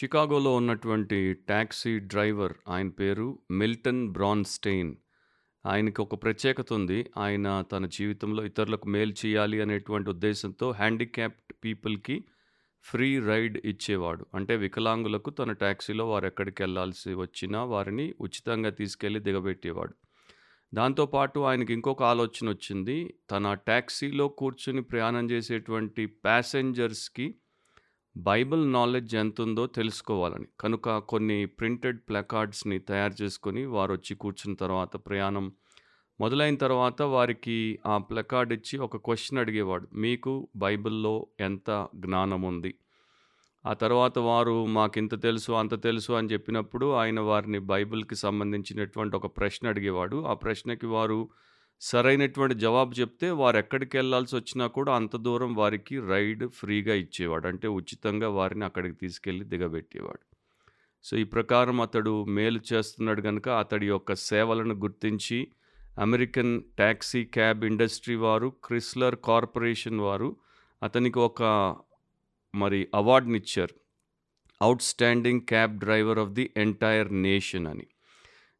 షికాగోలో ఉన్నటువంటి taxi driver ఆయన పేరు మిల్టన్ బ్రాన్‌స్టెయిన్. ఆయనకి ఒక ప్రత్యేకత ఉంది. ఆయన తన జీవితంలో ఇతరులకు మేలు చేయాలి అనేటువంటి ఉద్దేశంతో హ్యాండిక్యాప్డ్ పీపుల్‌కి ఫ్రీ రైడ్ ఇచ్చేవాడు. అంటే వికలాంగులకు తన టాక్సీలో వారెక్కడికెళ్ళాల్సి వచ్చినా వారిని ఉచితంగా తీసుకెళ్ళి దిగబెట్టేవాడు. దాంతోపాటు ఆయనకి ఇంకొక ఆలోచన వచ్చింది తన ట్యాక్సీలో కూర్చొని ప్రయాణం చేసేటువంటి ప్యాసెంజర్స్‌కి బైబిల్ నాలెడ్జ్ ఎంతుందో తెలుసుకోవాలని. కనుక కొన్ని ప్రింటెడ్ ప్లకార్డ్స్‌ని తయారు చేసుకొని వారు వచ్చి కూర్చున్న తర్వాత ప్రయాణం మొదలైన తర్వాత వారికి ఆ ప్లకార్డ్ ఇచ్చి ఒక క్వశ్చన్ అడిగేవాడు. మీకు బైబిల్‌లో ఎంత జ్ఞానం ఉంది ఆ తర్వాత వారు మాకింత తెలుసు, అంత తెలుసు అని చెప్పినప్పుడు ఆయన వారిని బైబిల్‌కి సంబంధించినటువంటి ఒక ప్రశ్న అడిగేవాడు. ఆ ప్రశ్నకి వారు సరైనటువంటి జవాబు చెప్తే వారు ఎక్కడికెళ్ళాల్సి వచ్చినా కూడా అంత దూరం వారికి రైడ్ ఫ్రీగా ఇచ్చేవాడు. అంటే ఉచితంగా వారిని అక్కడికి తీసుకెళ్ళి దిగబెట్టేవాడు. సో, ఈ ప్రకారం అతడు మేలు చేస్తున్నాడు కనుక అతడి యొక్క సేవలను గుర్తించి అమెరికన్ ట్యాక్సీ క్యాబ్ ఇండస్ట్రీ వారు, క్రిస్లర్ కార్పొరేషన్ వారు అతనికి ఒక మరి అవార్డునిచ్చారు outstanding cab driver of the entire nation అని.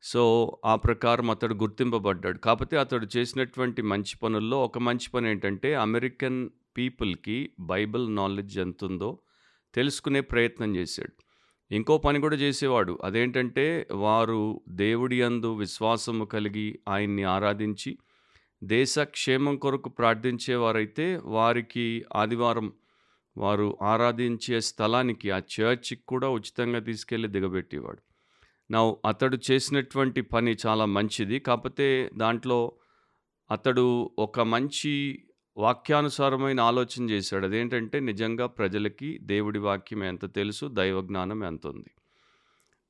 సో, ఆ ప్రకారం అతడు గుర్తింపబడ్డాడు. కాకపోతే అతడు చేసినటువంటి మంచి పనుల్లో ఒక మంచి పని ఏంటంటే అమెరికన్ పీపుల్‌కి బైబిల్ నాలెడ్జ్ ఎంతుందో తెలుసుకునే ప్రయత్నం చేశాడు. ఇంకో పని కూడా చేసేవాడు. అదేంటంటే వారు దేవుడి అందు విశ్వాసము కలిగి ఆయన్ని ఆరాధించి దేశ క్షేమం కొరకు ప్రార్థించేవారైతే వారికి ఆదివారం వారు ఆరాధించే స్థలానికి ఆ చర్చ్‌కి కూడా ఉచితంగా తీసుకెళ్ళి దిగబెట్టేవాడు. నా అతడు చేసినటువంటి పని చాలా మంచిది. కాకపోతే దాంట్లో అతడు ఒక మంచి వాక్యానుసారమైన ఆలోచన చేశాడు. అదేంటంటే నిజంగా ప్రజలకి దేవుడి వాక్యం ఎంత తెలుసు, దైవ జ్ఞానం ఎంతుంది.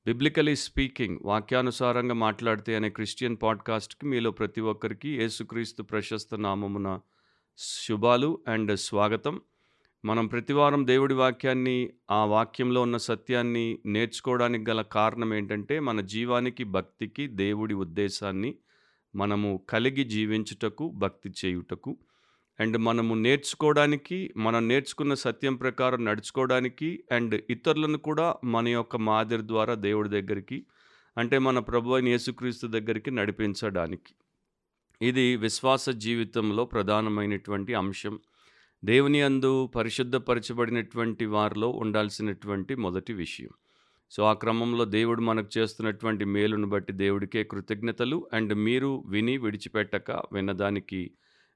బిబ్లికలీ స్పీకింగ్ వాక్యానుసారంగా మాట్లాడితే అనే క్రిస్టియన్ పాడ్‌కాస్ట్‌కి మీలో ప్రతి ఒక్కరికి యేసుక్రీస్తు ప్రశస్త నామమున శుభాలు అండ్ స్వాగతం. మనం ప్రతివారం దేవుడి వాక్యాన్ని, ఆ వాక్యంలో ఉన్న సత్యాన్ని నేర్చుకోవడానికి గల కారణం ఏంటంటే మన జీవానికి, భక్తికి దేవుడి ఉద్దేశాన్ని మనము కలిగి జీవించుటకు, భక్తి చేయుటకు అండ్ మనము నేర్చుకోవడానికి, మనం నేర్చుకున్న సత్యం ప్రకారం నడుచుకోవడానికి అండ్ ఇతరులను కూడా మన యొక్క మాదిరి ద్వారా దేవుడి దగ్గరికి అంటే మన ప్రభువైన యేసుక్రీస్తు దగ్గరికి నడిపించడానికి. ఇది విశ్వాస జీవితంలో ప్రధానమైనటువంటి అంశం. దేవుని యందు పరిశుద్ధపరచబడినటువంటి వారిలో ఉండాల్సినటువంటి మొదటి విషయం. సో, ఆ క్రమంలో దేవుడు మనకు చేస్తున్నటువంటి మేలును బట్టి దేవుడికే కృతజ్ఞతలు అండ్ మీరు విని విడిచిపెట్టక వినదానికి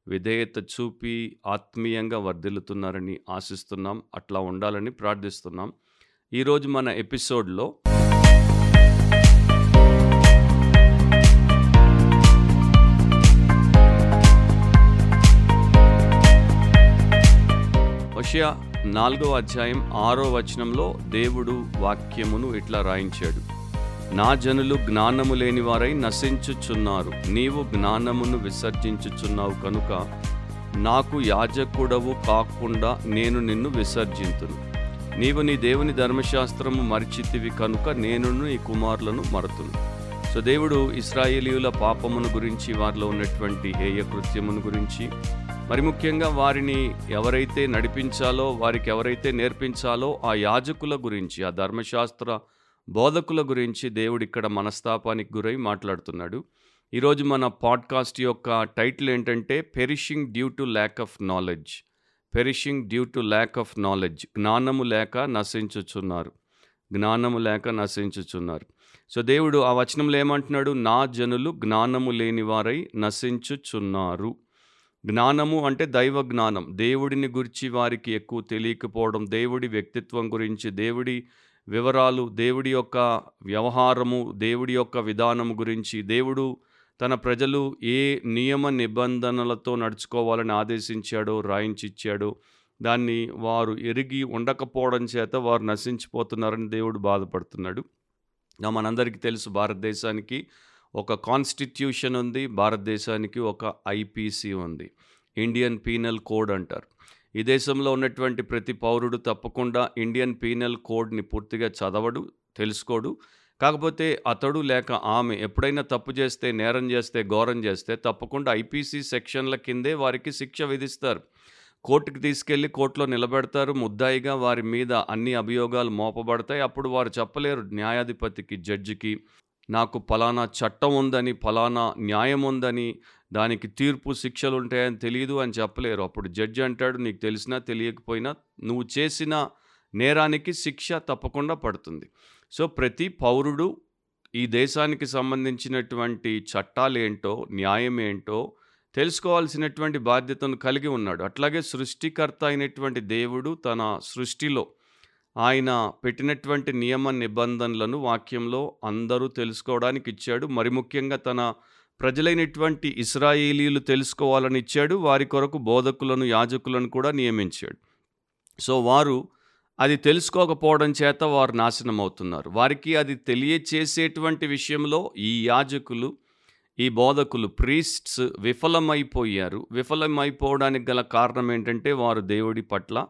విధేయత చూపి ఆత్మీయంగా వర్ధిల్లుతున్నారని ఆశిస్తున్నాం. అట్లా ఉండాలని ప్రార్థిస్తున్నాం. ఈరోజు మన ఎపిసోడ్‌లో హోషేయ నాలుగో అధ్యాయం ఆరో వచనంలో దేవుడు వాక్యమును ఇట్లా రాయించాడు. నా జనులు జ్ఞానము లేనివారై నశించుచున్నారు. నీవు జ్ఞానమును విసర్జించుచున్నావు కనుక నాకు యాజకుడవు కాకుండా నేను నిన్ను విసర్జింతును. నీవు నీ దేవుని ధర్మశాస్త్రము మరిచితివి కనుక నేనును నీ కుమారులను మరతును. సో, దేవుడు ఇస్రాయేలీయుల పాపమును గురించి, వారిలో ఉన్నటువంటి హేయ కృత్యమును గురించి, మరి ముఖ్యంగా వారిని ఎవరైతే నడిపించాలో, వారికి ఎవరైతే నేర్పించాలో ఆ యాజకుల గురించి, ఆ ధర్మశాస్త్ర బోధకుల గురించి దేవుడిక్కడ మనస్తాపానికి గురై మాట్లాడుతున్నాడు. ఈరోజు మన పాడ్‌కాస్ట్ యొక్క టైటిల్ ఏంటంటే perishing due to lack of knowledge. Perishing due to lack of knowledge. జ్ఞానము లేక నశించుచున్నారు. జ్ఞానము లేక నశించుచున్నారు. సో, దేవుడు ఆ వచనంలో ఏమంటున్నాడు? నా జనులు జ్ఞానము లేనివారై నశించుచున్నారు. జ్ఞానము అంటే దైవ జ్ఞానం. దేవుడిని గురించి వారికి ఎక్కువ తెలియకపోవడం, దేవుడి వ్యక్తిత్వం గురించి, దేవుడి వివరాలు, దేవుడి యొక్క వ్యవహారము, దేవుడి యొక్క విధానం గురించి, దేవుడు తన ప్రజలు ఏ నియమ నిబంధనలతో నడుచుకోవాలని ఆదేశించాడో, రాయించిచ్చాడో, దాన్ని వారు ఎరిగి ఉండకపోవడం చేత వారు నశించిపోతున్నారని దేవుడు బాధపడుతున్నాడు. మనందరికీ తెలుసు భారతదేశానికి ఒక కాన్స్టిట్యూషన్ ఉంది. భారతదేశానికి ఒక ఐపీసీ ఉంది. ఇండియన్ పీనల్ కోడ్ అంటారు. ఈ దేశంలో ఉన్నటువంటి ప్రతి పౌరుడు తప్పకుండా ఇండియన్ పీనల్ కోడ్‌ని పూర్తిగా చదవడు, తెలుసుకోడు. కాకపోతే అతడు లేక ఆమె ఎప్పుడైనా తప్పు చేస్తే, నేరం చేస్తే, ఘోరం చేస్తే తప్పకుండా ఐపీసీ సెక్షన్‌ల కిందే వారికి శిక్ష విధిస్తారు. కోర్టుకి తీసుకెళ్ళి కోర్టులో నిలబెడతారు ముద్దాయిగా వారి మీద అన్ని అభియోగాలు మోపబడతాయి అప్పుడు వారు చెప్పలేరు న్యాయాధిపతికి జడ్జికి నాకు ఫలానా చట్టం ఉందని ఫలానా న్యాయం ఉందని దానికి తీర్పు శిక్షలు ఉంటాయని తెలియదు అని చెప్పలేరు. అప్పుడు జడ్జి అంటాడు నీకు తెలిసినా తెలియకపోయినా నువ్వు చేసిన నేరానికి శిక్ష తప్పకుండా పడుతుంది. సో ప్రతి పౌరుడు ఈ దేశానికి సంబంధించినటువంటి చట్టాలు ఏంటో న్యాయం ఏంటో తెలుసుకోవాల్సినటువంటి బాధ్యతను కలిగి ఉన్నాడు. అట్లాగే సృష్టికర్త అయినటువంటి దేవుడు తన సృష్టిలో ఆయన పెట్టినటువంటి నియమ నిబంధనలను వాక్యంలో అందరూ తెలుసుకోవడానికి ఇచ్చాడు. మరి ముఖ్యంగా తన ప్రజలైనటువంటి ఇస్రాయేలీలు తెలుసుకోవాలని ఇచ్చాడు. వారి కొరకు బోధకులను యాజకులను కూడా నియమించాడు. సో వారు అది తెలుసుకోకపోవడం చేత వారు నాశనం అవుతున్నారు వారికి అది తెలియచేసేటువంటి విషయంలో ఈ యాజకులు ఈ బోధకులు ప్రీస్ట్స్ విఫలమైపోయారు. విఫలమైపోవడానికి గల కారణం ఏంటంటే వారు దేవుడి పట్ల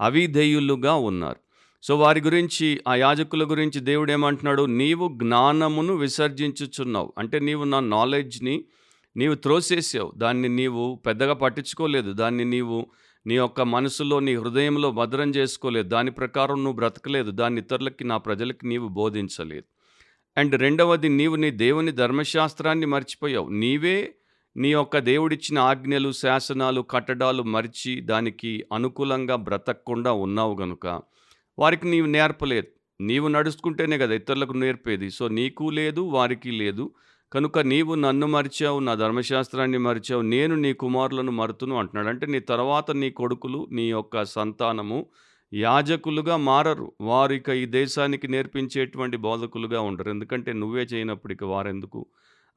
అవిధేయులుగా ఉన్నారు. సో వారి గురించి ఆ యాజకుల గురించి దేవుడు ఏమంటున్నాడు నీవు జ్ఞానమును విసర్జించుచున్నావు. అంటే నీవు నా నాలెడ్జ్ని నీవు త్రోసేసావు. దాన్ని నీవు పెద్దగా పట్టించుకోలేదు. దాన్ని నీవు నీ యొక్క మనసులో నీ హృదయంలో భద్రం చేసుకోలేదు. దాని ప్రకారం నువ్వు బ్రతకలేదు. దాన్ని ఇతరులకి నా ప్రజలకి నీవు బోధించలేదు. అండ్ రెండవది నీవు నీ దేవుని ధర్మశాస్త్రాన్ని మర్చిపోయావు. నీవే నీ యొక్క దేవుడిచ్చిన ఆజ్ఞలు శాసనాలు కట్టడాలు మరిచి దానికి అనుకూలంగా బ్రతకకుండా ఉన్నావు గనుక వారికి నీవు నేర్పలేదు నీవు నడుచుకుంటేనే కదా ఇతరులకు నేర్పేది. సో నీకు లేదు వారికి లేదు. కనుక నీవు నన్ను మరిచావు నా ధర్మశాస్త్రాన్ని మరిచావు నేను నీ కుమారులను మరుతును అంటున్నాడు. అంటే నీ తర్వాత నీ కొడుకులు నీ యొక్క సంతానము యాజకులుగా మారరు. వారు ఇక ఈ దేశానికి నేర్పించేటువంటి బోధకులుగా ఉండరు. ఎందుకంటే నువ్వే చేయనప్పుడు ఇక వారెందుకు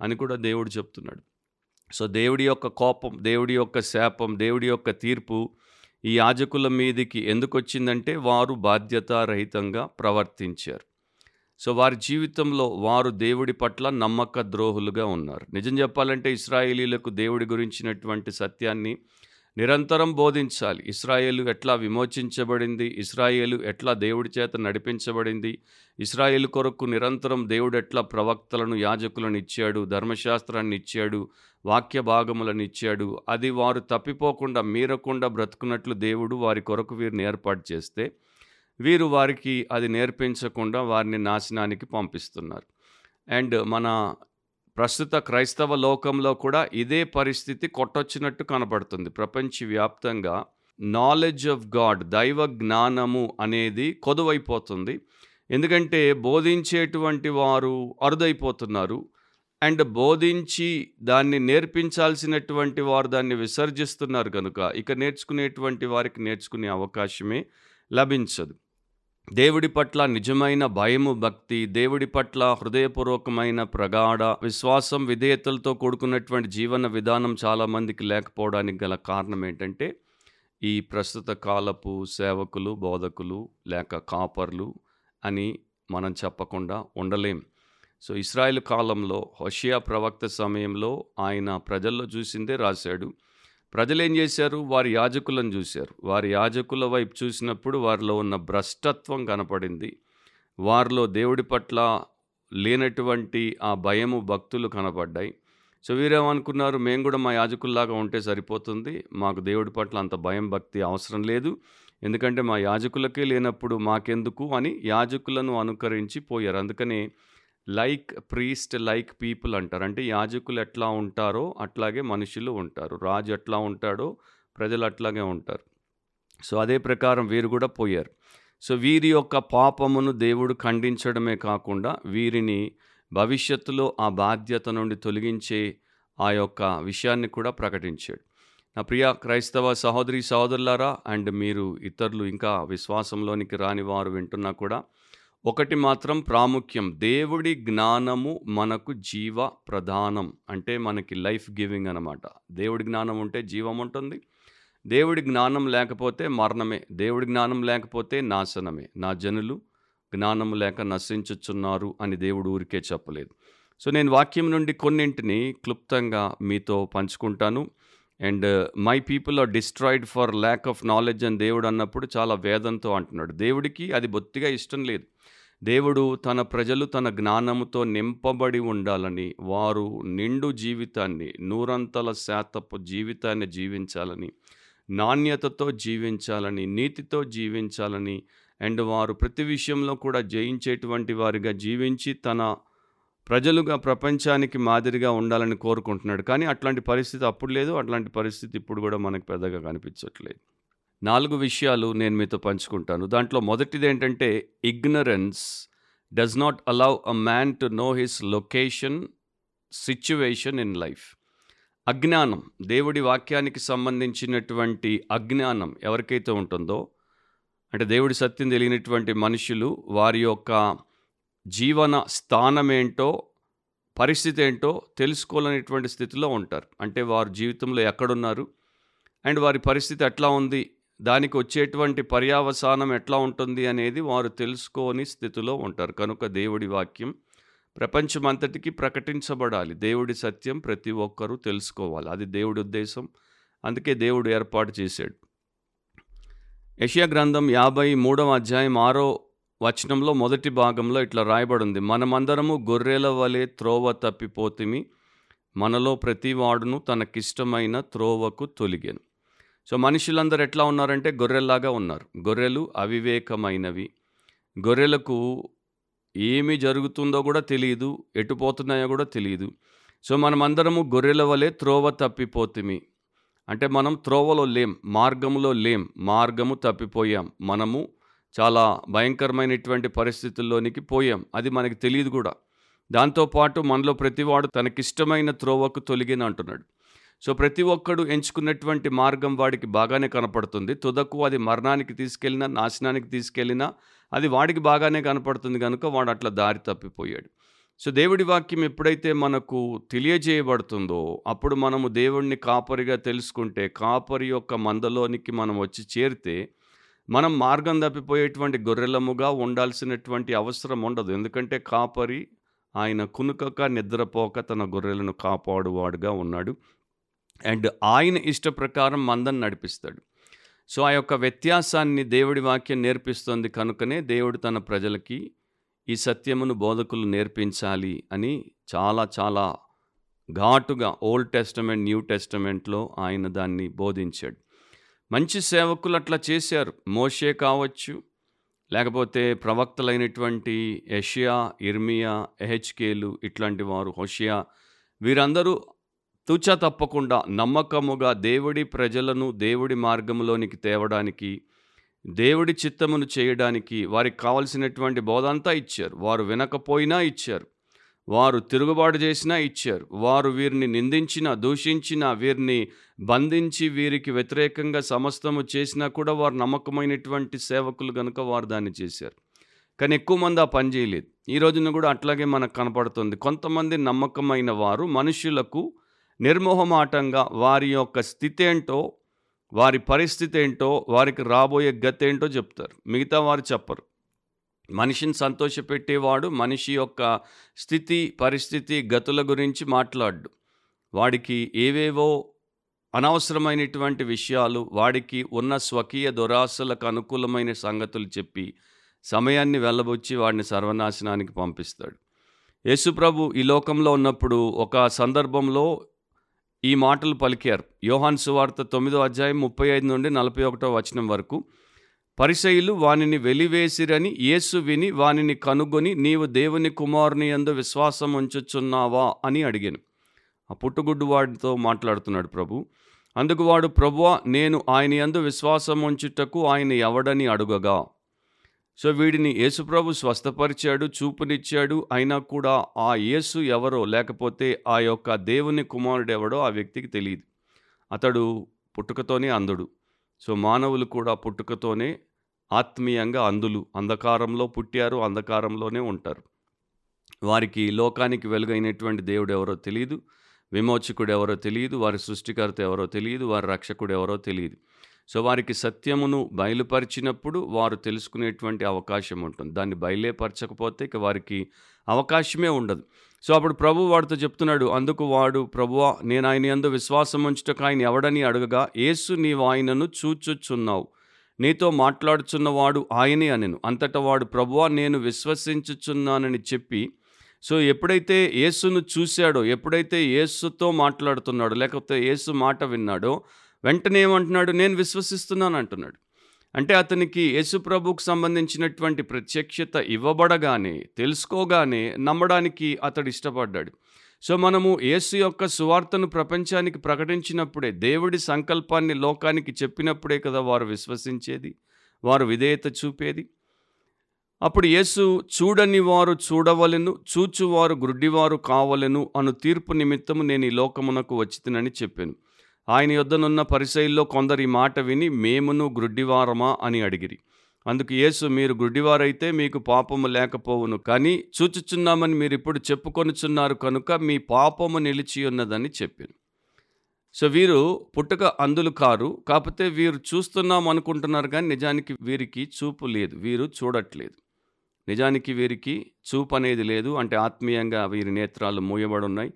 అని కూడా దేవుడు చెప్తున్నాడు. సో దేవుడి యొక్క కోపం దేవుడి యొక్క శాపం దేవుడి యొక్క తీర్పు ఈ యాజకుల మీదికి ఎందుకొచ్చిందంటే వారు బాధ్యతారహితంగా ప్రవర్తించారు. సో వారి జీవితంలో వారు దేవుడి పట్ల నమ్మక ద్రోహులుగా ఉన్నారు. నిజం చెప్పాలంటే ఇస్రాయేలీలకు దేవుడి గురించినటువంటి సత్యాన్ని నిరంతరం బోధించాలి. ఇస్రాయేలు ఎట్లా విమోచించబడింది? ఇస్రాయేలు ఎట్లా దేవుడి చేత నడిపించబడింది? ఇస్రాయేలు కొరకు నిరంతరం దేవుడు ఎట్లా ప్రవక్తలను యాజకులను ఇచ్చాడు? ధర్మశాస్త్రాన్ని ఇచ్చాడు? వాక్య భాగములనిచ్చాడు అది వారు తప్పిపోకుండా మీరకుండా బ్రతుకున్నట్లు దేవుడు వారి కొరకు వీరిని ఏర్పాటు చేస్తే వీరు వారికి అది నేర్పించకుండా వారిని నాశనానికి పంపిస్తున్నారు. అండ్ మన ప్రస్తుత క్రైస్తవ లోకంలో కూడా ఇదే పరిస్థితి కొట్టొచ్చినట్టు కనపడుతుంది. ప్రపంచవ్యాప్తంగా నాలెడ్జ్ ఆఫ్ గాడ్ దైవ జ్ఞానము అనేది కొదువైపోతుంది. ఎందుకంటే బోధించేటువంటి వారు అరుదైపోతున్నారు. అండ్ బోధించి దాన్ని నేర్పించాల్సినటువంటి వారు దాన్ని విసర్జిస్తున్నారు కనుక ఇక నేర్చుకునేటువంటి వారికి నేర్చుకునే అవకాశమే లభించదు. దేవుడి పట్ల నిజమైన భయము భక్తి దేవుడి పట్ల హృదయపూర్వకమైన ప్రగాఢ విశ్వాసం విధేయతలతో కూడుకున్నటువంటి జీవన విధానం చాలామందికి లేకపోవడానికి గల కారణం ఏంటంటే ఈ ప్రస్తుత కాలపు సేవకులు బోధకులు లేక కాపర్లు అని మనం చెప్పకుండా ఉండలేం. సో ఇస్రాయేల్ కాలంలో హోషియా ప్రవక్త సమయంలో ఆయన ప్రజల్లో చూసిందే రాశాడు. ప్రజలు ఏం చేశారు? వారి యాజకులను చూశారు. వారి యాజకుల వైపు చూసినప్పుడు వారిలో ఉన్న భ్రష్టత్వం కనపడింది. వారిలో దేవుడి పట్ల లేనటువంటి ఆ భయము భక్తులు కనపడ్డాయి. సో వీరేమనుకున్నారు? మేము కూడా మా యాజకుల్లాగా ఉంటే సరిపోతుంది. మాకు దేవుడి పట్ల అంత భయం భక్తి అవసరం లేదు. ఎందుకంటే మా యాజకులకే లేనప్పుడు మాకెందుకు అని యాజకులను అనుకరించి పోయారు. అందుకనే లైక్ ప్రీస్ట్ లైక్ పీపుల్ అంటారు. అంటే యాజకులు ఎట్లా ఉంటారో అట్లాగే మనుషులు ఉంటారు. రాజు ఎట్లా ఉంటాడో ప్రజలు అట్లాగే ఉంటారు. సో అదే ప్రకారం వీరు కూడా పోయారు. సో వీరి యొక్క పాపమును దేవుడు ఖండించడమే కాకుండా వీరిని భవిష్యత్తులో ఆ బాధ్యత నుండి తొలగించే ఆ యొక్క విషయాన్ని కూడా ప్రకటించాడు. నా ప్రియ క్రైస్తవ సహోదరి సహోదరులారా అండ్ మీరు ఇతరులు ఇంకా విశ్వాసంలోనికి రాని వారు వింటున్నా కూడా ఒకటి మాత్రం ప్రాముఖ్యం. దేవుడి జ్ఞానము మనకు జీవ ప్రధానం అంటే మనకి లైఫ్ గివింగ్ అనమాట దేవుడి జ్ఞానం ఉంటే జీవం ఉంటుంది. దేవుడి జ్ఞానం లేకపోతే మరణమే. దేవుడి జ్ఞానం లేకపోతే నాశనమే. నా జనులు జ్ఞానం లేక నశించుచున్నారు అని దేవుడు ఊరికే చెప్పలేదు. సో నేను వాక్యం నుండి కొన్నింటిని క్లుప్తంగా మీతో పంచుకుంటాను. And my people are destroyed for lack of knowledge అని దేవుడు అన్నప్పుడు చాలా వేదంతో అంటున్నాడు. దేవుడికి అది బొత్తిగా ఇష్టం లేదు. దేవుడు తన ప్రజలు తన జ్ఞానముతో నింపబడి ఉండాలని వారు నిండు జీవితాన్ని నూరంతల శాతపు జీవితాన్ని జీవించాలని నాణ్యతతో జీవించాలని, నీతితో జీవించాలని అండ్ వారు ప్రతి విషయంలో కూడా జయించేటువంటి వారిగా జీవించి తన ప్రజలుగా ప్రపంచానికి మాదిరిగా ఉండాలని కోరుకుంటున్నాడు. కానీ అట్లాంటి పరిస్థితి అప్పుడు లేదు. అట్లాంటి పరిస్థితి ఇప్పుడు కూడా మనకు పెద్దగా కనిపించట్లేదు. నాలుగు విషయాలు నేను మీతో పంచుకుంటాను. దాంట్లో మొదటిదేంటంటే ignorance does not allow a man to know his location, situation in life. అజ్ఞానం దేవుడి వాక్యానికి సంబంధించినటువంటి అజ్ఞానం ఎవరికైతే ఉంటుందో అంటే దేవుడి సత్యం తెలియనటువంటి మనుషులు వారి యొక్క జీవన స్థానమేంటో, పరిస్థితి ఏంటో తెలుసుకోలేనటువంటి స్థితిలో ఉంటారు. అంటే వారు జీవితంలో ఎక్కడున్నారు? అండ్ వారి పరిస్థితి ఎట్లా ఉంది? దానికి వచ్చేటువంటి పర్యావసానం ఎట్లా ఉంటుంది అనేది వారు తెలుసుకోని స్థితిలో ఉంటారు. కనుక దేవుడి వాక్యం ప్రపంచమంతటికి ప్రకటించబడాలి. దేవుడి సత్యం ప్రతి ఒక్కరూ తెలుసుకోవాలి. అది దేవుడి ఉద్దేశం. అందుకే దేవుడు ఏర్పాటు చేశాడు. యషియా గ్రంథం 53వ అధ్యాయం ఆరో వచనంలో మొదటి భాగంలో ఇట్లా రాయబడింది. మనమందరము గొర్రెల వలె త్రోవ తప్పిపోతిమి. మనలో ప్రతివాడును తనకిష్టమైన త్రోవకు తొలిగాను సో, మనుషులందరూ ఎట్లా ఉన్నారంటే గొర్రెల్లాగా ఉన్నారు. గొర్రెలు అవివేకమైనవి. గొర్రెలకు ఏమి జరుగుతుందో కూడా తెలియదు ఎటుపోతున్నాయో కూడా తెలియదు సో, మనమందరము గొర్రెల వలె త్రోవ తప్పిపోతిమి. అంటే మనం త్రోవలో లేం. మార్గంలో లేం. మార్గము తప్పిపోయాం. మనము చాలా భయంకరమైనటువంటి పరిస్థితుల్లోనికి పోయాం. అది మనకు తెలియదు కూడా దాంతో పాటు మనలో ప్రతివాడు తనకిష్టమైన త్రోవకు తొలిగెను అంటున్నాడు. సో, ప్రతి ఒక్కడు ఎంచుకున్నటువంటి మార్గం వాడికి బాగానే కనపడుతుంది. తుదకు అది మరణానికి తీసుకెళ్ళినా, నాశనానికి తీసుకెళ్ళినా అది వాడికి బాగానే కనపడుతుంది కనుక వాడు అట్లా దారి తప్పిపోయాడు. సో, దేవుడి వాక్యం ఎప్పుడైతే మనకు తెలియజేయబడుతుందో అప్పుడు మనము దేవుడిని కాపరిగా తెలుసుకుంటే, కాపరి యొక్క మందలోనికి మనం వచ్చి చేరితే, మనం మార్గం తప్పిపోయేటువంటి గొర్రెలముగా ఉండాల్సినటువంటి అవసరం ఉండదు. ఎందుకంటే కాపరి ఆయన కునుకక, నిద్రపోక తన గొర్రెలను కాపాడువాడుగా ఉన్నాడు. అండ్ ఆయన ఇష్ట ప్రకారం మందని నడిపిస్తాడు. సో, ఆ యొక్క వ్యత్యాసాన్ని దేవుడి వాక్యం నేర్పిస్తుంది కనుకనే దేవుడు తన ప్రజలకి ఈ సత్యమును బోధకులు నేర్పించాలి అని చాలా చాలా ఘాటుగా ఓల్డ్ టెస్టమెంట్, న్యూ టెస్టమెంట్‌లో ఆయన దాన్ని బోధించాడు. మంచి సేవకులు అట్లా చేశారు. మోషే కావచ్చు, లేకపోతే ప్రవక్తలైనటువంటి యషియా ఇర్మియా, ఎహెచ్కేలు ఇట్లాంటి వారు, హోషియా వీరందరూ తుచ తప్పకుండా నమ్మకముగా దేవుడి ప్రజలను దేవుడి మార్గంలోనికి తేవడానికి, దేవుడి చిత్తమును చేయడానికి వారికి కావాల్సినటువంటి బోధ అంతా ఇచ్చారు. వారు వినకపోయినా ఇచ్చారు. వారు తిరుగుబాటు చేసినా ఇచ్చారు. వారు వీరిని నిందించినా, దూషించినా, వీరిని బంధించి వీరికి వ్యతిరేకంగా సమస్తము చేసినా కూడా వారు నమ్మకమైనటువంటి సేవకులు కనుక వారు దాన్ని చేశారు. కానీ ఎక్కువ మంది ఆ పని చేయలేదు. ఈ రోజున కూడా అట్లాగే మనకు కనపడుతుంది. కొంతమంది నమ్మకమైన వారు మనుషులకు నిర్మోహమాటంగా వారి యొక్క స్థితేంటో, వారి పరిస్థితేంటో, వారికి రాబోయే గతేంటో చెప్తారు. మిగతా వారు చెప్పరు. మనిషిని సంతోషపెట్టేవాడు మనిషి యొక్క స్థితి, పరిస్థితి, గతుల గురించి మాట్లాడు వాడికి ఏవేవో అనవసరమైనటువంటి విషయాలు, వాడికి ఉన్న స్వకీయ దురాశలకు అనుకూలమైన సంగతులు చెప్పి, సమయాన్ని వెళ్ళబొచ్చి వాడిని సర్వనాశనానికి పంపిస్తాడు. యేసుప్రభు ఈ లోకంలో ఉన్నప్పుడు ఒక సందర్భంలో ఈ మాటలు పలికారు. యోహాన్ సువార్త తొమ్మిదో అధ్యాయం 35 నుండి 41వ వచనం వరకు. పరిసయులు వానిని వెలివేసిరని యేసు విని వానిని కనుగొని నీవు దేవుని కుమారుని యందు విశ్వాసముంచుచున్నావా అని అడిగాను. ఆ పుట్టుగుడ్డు వాడితో మాట్లాడుతున్నాడు ప్రభు. అందుకు వాడు ప్రభువా నేను ఆయన యందు విశ్వాసముంచుటకు ఆయన ఎవడని అడుగగా. సో, వీడిని యేసుప్రభు స్వస్థపరిచాడు, చూపునిచ్చాడు. అయినా కూడా ఆ యేసు ఎవరో లేకపోతే ఆ యొక్క దేవుని కుమారుడు ఎవడో ఆ వ్యక్తికి తెలియదు అతడు పుట్టుకతోనే అంధుడు. సో, మానవులు కూడా పుట్టుకతోనే ఆత్మీయంగా అంధులు. అంధకారంలో పుట్టారు. అంధకారంలోనే ఉంటారు. వారికి లోకానికి వెలుగైనటువంటి దేవుడు ఎవరో తెలియదు విమోచకుడు ఎవరో తెలియదు వారి సృష్టికర్త ఎవరో తెలియదు వారి రక్షకుడు ఎవరో తెలియదు సో, వారికి సత్యమును బయలుపరిచినప్పుడు వారు తెలుసుకునేటువంటి అవకాశం ఉంటుంది. దాన్ని బయలుపరచకపోతే ఇక వారికి అవకాశమే ఉండదు. సో, అప్పుడు ప్రభువు వాడితో చెప్తున్నాడు. అందుకు వాడు ప్రభువా నేను ఆయన ఎందుకు విశ్వాసం ఉంచుటకు ఆయన ఎవడని అడగగా యేసు నీవు ఆయనను చూచుచున్నావు. నీతో మాట్లాడుచున్నవాడు ఆయనే అనెను. అంతటా వాడు ప్రభువా నేను విశ్వసించుచున్నానని చెప్పి సో, ఎప్పుడైతే యేసును చూశాడో ఎప్పుడైతే యేసుతో మాట్లాడుతున్నాడో, లేకపోతే యేసు మాట విన్నాడో, వెంటనే ఏమంటున్నాడు? నేను విశ్వసిస్తున్నాను అంటున్నాడు. అంటే అతనికి యేసుప్రభుకు సంబంధించినటువంటి ప్రత్యక్షత ఇవ్వబడగానే తెలుసుకోగానే నమ్మడానికి అతడు ఇష్టపడ్డాడు. సో మనము యేసు యొక్క సువార్తను ప్రపంచానికి ప్రకటించినప్పుడే దేవుడి సంకల్పాన్ని లోకానికి చెప్పినప్పుడే కదా వారు విశ్వసించేది వారు విధేయత చూపేది. అప్పుడు యేసు చూడని వారు చూడవలెను చూచువారు గ్రుడ్డివారు కావలెను అను తీర్పు నిమిత్తము నేను ఈ లోకమునకు వచ్చితినని చెప్పాను. ఆయన యొద్దనున్న పరిసైల్లో కొందరి ఈ మాట విని మేమును గ్రుడ్డివారమా అని అడిగిరి. అందుకు యేసు మీరు గుడ్డివారైతే మీకు పాపము లేకపోవును కానీ చూచుచున్నామని మీరు ఇప్పుడు చెప్పుకొనుచున్నారు కనుక మీ పాపము నిలిచి ఉన్నదని చెప్పింది సో వీరు పుట్టుక అందులు కారు కాకపోతే వీరు చూస్తున్నాం అనుకుంటున్నారు కానీ నిజానికి వీరికి చూపు లేదు వీరు చూడట్లేదు. నిజానికి వీరికి చూపు అనేది లేదు అంటే ఆత్మీయంగా వీరి నేత్రాలు మూయబడున్నాయి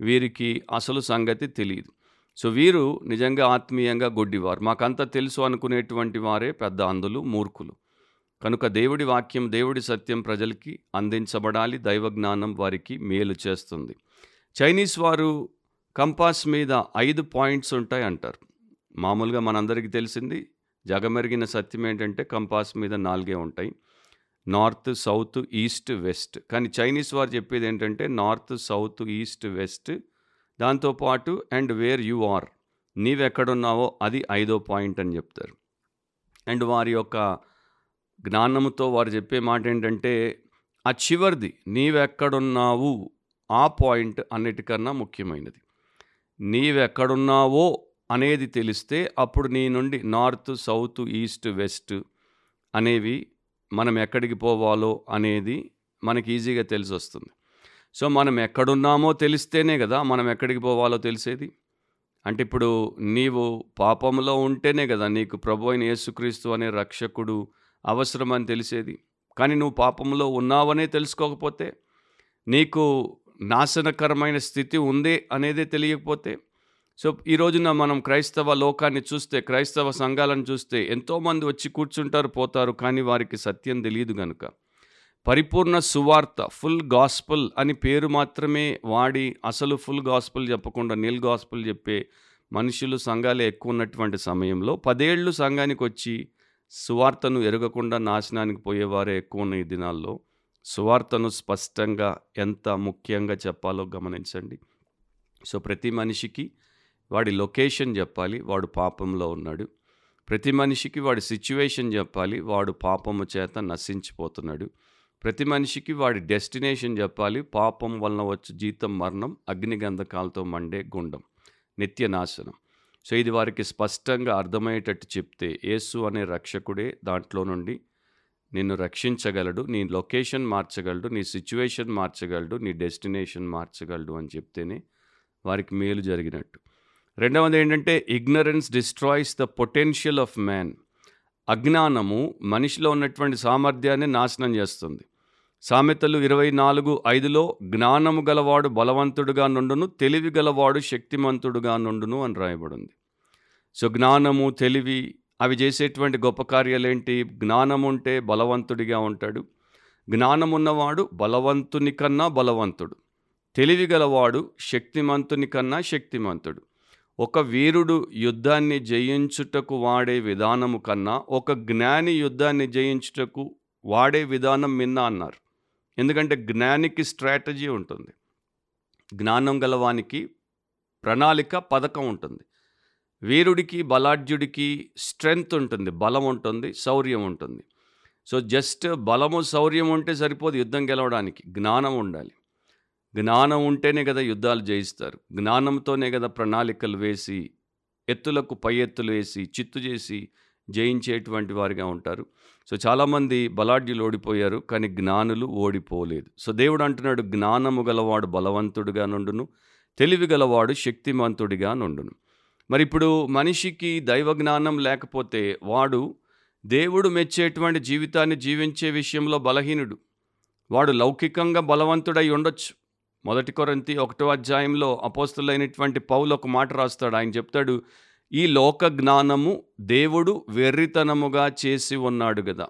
వీరికి అసలు సంగతి తెలియదు. సో వీరు నిజంగా ఆత్మీయంగా గొడ్డివారు. మాకంతా తెలుసు అనుకునేటువంటి వారే పెద్ద అందులు మూర్ఖులు. కనుక దేవుడి వాక్యం దేవుడి సత్యం ప్రజలకి అందించబడాలి దైవ జ్ఞానం వారికి మేలు చేస్తుంది. చైనీస్ వారు కంపాస్ మీద ఐదు పాయింట్స్ ఉంటాయి అంటారు మామూలుగా మనందరికీ తెలిసింది జగమెరిగిన సత్యం ఏంటంటే కంపాస్ మీద నాలుగే ఉంటాయి. North south east west. కానీ చైనీస్ వారు చెప్పేది ఏంటంటే నార్త్ సౌత్ ఈస్ట్ వెస్ట్ దాంతోపాటు అండ్ వేర్ యు ఆర్? నీవెక్కడున్నావో అది ఐదో పాయింట్ అని చెప్తారు. అండ్ వారి యొక్క జ్ఞానముతో వారు చెప్పే మాట ఏంటంటే ఆ చివరిది నీవెక్కడున్నావు? ఆ పాయింట్ అన్నిటికన్నా ముఖ్యమైనది. నీవెక్కడున్నావో అనేది తెలిస్తే అప్పుడు నీ నుండి నార్త్ సౌత్ ఈస్ట్ వెస్ట్ అనేవి మనం ఎక్కడికి పోవాలో అనేది మనకి ఈజీగా తెలిసి వస్తుంది సో మనం ఎక్కడున్నామో తెలిస్తేనే కదా మనం ఎక్కడికి పోవాలో తెలిసేది. అంటే ఇప్పుడు నీవు పాపంలో ఉంటేనే కదా నీకు ప్రభు అయిన యేసుక్రీస్తు అనే రక్షకుడు అవసరమని తెలిసేది. కానీ నువ్వు పాపంలో ఉన్నావనే తెలుసుకోకపోతే నీకు నాశనకరమైన స్థితి ఉంది అనేదే తెలియకపోతే సో ఈ రోజున మనం క్రైస్తవ లోకాన్ని చూస్తే క్రైస్తవ సంఘాలను చూస్తే ఎంతోమంది వచ్చి కూర్చుంటారు పోతారు కానీ వారికి సత్యం తెలియదు కనుక పరిపూర్ణ సువార్త ఫుల్ గాస్పుల్ అని పేరు మాత్రమే వాడి అసలు ఫుల్ గాస్పుల్ చెప్పకుండా నీల్ గాస్పుల్ చెప్పే మనుషులు సంఘాలే ఎక్కువ ఉన్నటువంటి సమయంలో పదేళ్ళు సంఘానికి వచ్చి సువార్తను ఎరగకుండా నాశనానికి పోయేవారే ఎక్కువ ఉన్న ఈ దినాల్లో. సువార్తను స్పష్టంగా ఎంత ముఖ్యంగా చెప్పాలో గమనించండి. సో ప్రతి మనిషికి వాడి లొకేషన్ చెప్పాలి వాడు పాపంలో ఉన్నాడు. ప్రతి మనిషికి వాడి సిచ్యువేషన్ చెప్పాలి వాడు పాపము చేత నశించిపోతున్నాడు. ప్రతి మనిషికి వాడి డెస్టినేషన్ చెప్పాలి. పాపం వలన వచ్చు జీతం మరణం అగ్నిగంధకాలతో మండే గుండం నిత్య నాశనం సో ఇది వారికి స్పష్టంగా అర్థమయ్యేటట్టు చెప్తే యేసు అనే రక్షకుడే దాంట్లో నుండి నిన్ను రక్షించగలడు నీ లొకేషన్ మార్చగలడు నీ సిచ్యువేషన్ మార్చగలడు నీ డెస్టినేషన్ మార్చగలడు అని చెప్తేనే వారికి మేలు జరిగినట్టు. రెండవది ఏంటంటే ignorance destroys the potential of man. అజ్ఞానము మనిషిలో ఉన్నటువంటి సామర్థ్యాన్ని నాశనం చేస్తుంది. సామెతలు ఇరవై నాలుగు ఐదులో జ్ఞానము గలవాడు బలవంతుడుగా నుండును తెలివి గలవాడు శక్తిమంతుడుగా నుండును అని రాయబడింది. సో జ్ఞానము తెలివి అవి చేసేటువంటి గొప్ప కార్యాలేంటి? జ్ఞానం ఉంటే బలవంతుడిగా ఉంటాడు. జ్ఞానం ఉన్నవాడు బలవంతుని కన్నా బలవంతుడు. తెలివి గలవాడు శక్తిమంతుని కన్నా శక్తిమంతుడు. ఒక వీరుడు యుద్ధాన్ని జయించుటకు వాడే విధానము కన్నా ఒక జ్ఞాని యుద్ధాన్ని జయించుటకు వాడే విధానం మిన్న అన్నారు. ఎందుకంటే జ్ఞానికి స్ట్రాటజీ ఉంటుంది. జ్ఞానం గలవానికి ప్రణాళిక పథకం ఉంటుంది. వీరుడికి బలాఢ్యుడికి స్ట్రెంగ్త్ ఉంటుంది బలం ఉంటుంది శౌర్యం ఉంటుంది. సో జస్ట్ బలము శౌర్యం ఉంటే సరిపోదు యుద్ధం గెలవడానికి. జ్ఞానం ఉండాలి. జ్ఞానం ఉంటేనే కదా యుద్ధాలు జయిస్తారు. జ్ఞానంతోనే కదా ప్రణాళికలు వేసి ఎత్తులకు పై ఎత్తులు వేసి చిత్తు చేసి జయించేటువంటి వారిగా ఉంటారు. సో చాలామంది బలాఢ్యులు ఓడిపోయారు కానీ జ్ఞానులు ఓడిపోలేదు. సో దేవుడు అంటున్నాడు జ్ఞానము గలవాడు బలవంతుడిగా నుండును తెలివి గలవాడు శక్తిమంతుడిగా నుండును మరి ఇప్పుడు మనిషికి దైవ జ్ఞానం లేకపోతే వాడు దేవుడు మెచ్చేటువంటి జీవితాన్ని జీవించే విషయంలో బలహీనుడు. వాడు లౌకికంగా బలవంతుడై ఉండొచ్చు. మొదటి కొరంతి ఒకటో అధ్యాయంలో అపోస్తులైనటువంటి పౌలు ఒక మాట రాస్తాడు. ఆయన చెప్తాడు ఈ లోక జ్ఞానము దేవుడు వెర్రితనముగా చేసి ఉన్నాడు కదా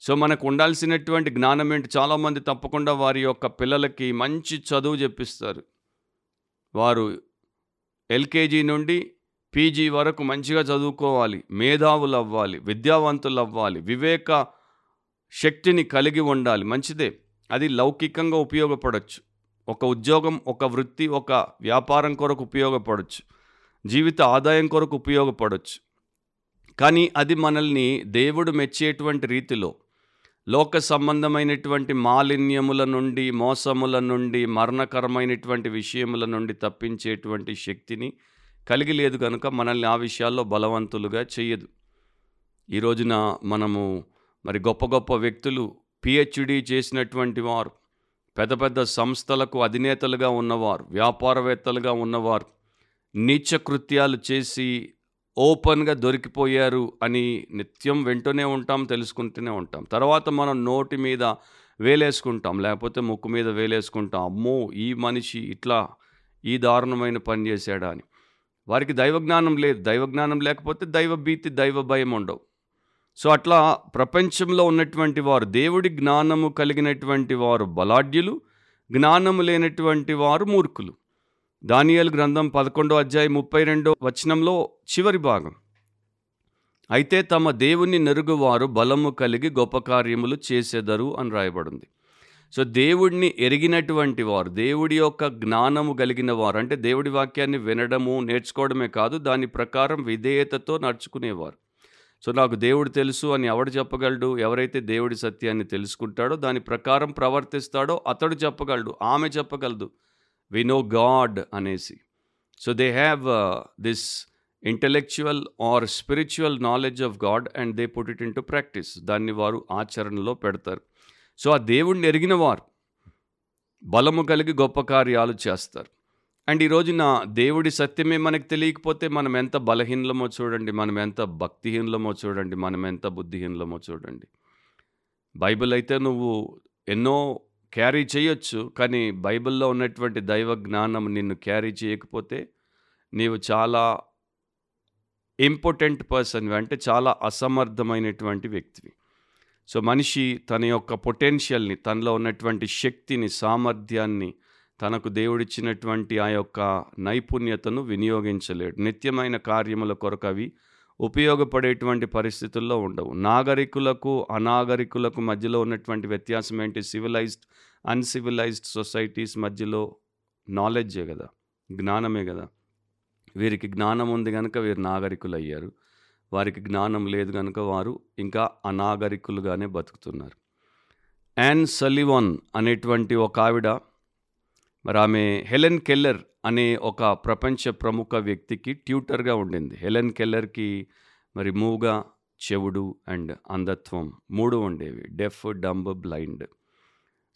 సో మనకు ఉండాల్సినటువంటి జ్ఞానం ఏంటి చాలామంది తప్పకుండా వారి యొక్క పిల్లలకి మంచి చదువు చెప్పిస్తారు. వారు ఎల్కేజీ నుండి పీజీ వరకు మంచిగా చదువుకోవాలి మేధావులు అవ్వాలి విద్యావంతులు అవ్వాలి వివేక శక్తిని కలిగి ఉండాలి. మంచిదే. అది లౌకికంగా ఉపయోగపడవచ్చు ఒక ఉద్యోగం ఒక వృత్తి ఒక వ్యాపారం కొరకు ఉపయోగపడవచ్చు జీవిత ఆదాయం కొరకు ఉపయోగపడవచ్చు కానీ అది మనల్ని దేవుడు మెచ్చేటువంటి రీతిలో లోక సంబంధమైనటువంటి మాలిన్యముల నుండి మోసముల నుండి మరణకరమైనటువంటి విషయముల నుండి తప్పించేటువంటి శక్తిని కలిగి లేదు కనుక మనల్ని ఆ విషయాల్లో బలవంతులుగా చేయదు ఈ రోజున మనము మరి గొప్ప గొప్ప వ్యక్తులు పిహెచ్డి చేసినటువంటి వారు పెద్ద పెద్ద సంస్థలకు అధినేతలుగా ఉన్నవారు వ్యాపారవేత్తలుగా ఉన్నవారు నీచకృత్యాలు చేసి ఓపెన్గా దొరికిపోయారు అని నిత్యం వింటూనే ఉంటాం తెలుసుకుంటూనే ఉంటాం. తర్వాత మనం నోటి మీద వేలేసుకుంటాం లేకపోతే ముక్కు మీద వేలేసుకుంటాం అమ్మో ఈ మనిషి ఇట్లా ఈ దారుణమైన పని చేశాడా అని. వారికి దైవజ్ఞానం లేదు. దైవజ్ఞానం లేకపోతే దైవ భీతి దైవ భయం ఉండవు. సో అట్లా ప్రపంచంలో ఉన్నటువంటి వారు దేవుడి జ్ఞానము కలిగినటువంటి వారు బలాఢ్యులు జ్ఞానము లేనటువంటి వారు మూర్ఖులు. దానియల్ గ్రంథం పదకొండో అధ్యాయం ముప్పై రెండో వచనంలో చివరి భాగం. అయితే తమ దేవుని నెరుగువారు బలము కలిగి గొప్ప కార్యములు చేసేదరు అని రాయబడింది. సో దేవుడిని ఎరిగినటువంటి వారు దేవుడి యొక్క జ్ఞానము కలిగిన వారు అంటే దేవుడి వాక్యాన్ని వినడము నేర్చుకోవడమే కాదు దాని ప్రకారం విధేయతతో నడుచుకునేవారు. సో నాకు దేవుడు తెలుసు అని ఎవడు చెప్పగలడు? ఎవరైతే దేవుడి సత్యాన్ని తెలుసుకుంటాడో దాని ప్రకారం ప్రవర్తిస్తాడో అతడు చెప్పగలడు ఆమె చెప్పగలదు. వి నో గాడ్ అనేసి. So they have this intellectual or spiritual knowledge of God and they put it into practice దాన్ని వారు ఆచరణలో పెడతారు. సో ఆ దేవుణ్ణి ఎరిగిన వారు బలము కలిగి గొప్ప కార్యాలు చేస్తారు. అండ్ ఈరోజు నా దేవుడి సత్యమే మనకు తెలియకపోతే మనం ఎంత బలహీనలమో చూడండి మనం ఎంత భక్తిహీనలమో చూడండి మనం ఎంత బుద్ధిహీనలమో చూడండి. బైబిల్ అయితే నువ్వు ఎన్నో క్యారీ చేయొచ్చు కానీ బైబిల్లో ఉన్నటువంటి దైవ జ్ఞానం నిన్ను క్యారీ చేయకపోతే నీవు చాలా ఇంపార్టెంట్ పర్సన్ అంటే చాలా అసమర్థమైనటువంటి వ్యక్తివి. సో మనిషి తన యొక్క పొటెన్షియల్ని తనలో ఉన్నటువంటి శక్తిని సామర్థ్యాన్ని తనకు దేవుడిచ్చినటువంటి ఆ యొక్క నైపుణ్యతను వినియోగించలేడు. నిత్యమైన కార్యముల కొరకు అవి ఉపయోగపడేటువంటి పరిస్థితుల్లో ఉండవు. నాగరికులకు అనాగరికులకు మధ్యలో ఉన్నటువంటి వ్యత్యాసం ఏంటి? సివిలైజ్డ్ అన్సివిలైజ్డ్ సొసైటీస్ మధ్యలో నాలెడ్జే కదా? జ్ఞానమే కదా? వీరికి జ్ఞానం ఉంది కనుక వీరు నాగరికులు అయ్యారు వారికి జ్ఞానం లేదు కనుక వారు ఇంకా అనాగరికులుగానే బతుకుతున్నారు. యాన్ సలివాన్ అనేటువంటి ఒక ఆవిడ మరి ఆమె హెలెన్ కెల్లర్ అనే ఒక ప్రపంచ ప్రముఖ వ్యక్తికి ట్యూటర్గా ఉండింది. హెలెన్ కెల్లర్కి మరి మూగ చెవుడు అండ్ అంధత్వం మూడు ఉండేవి. Deaf dumb blind.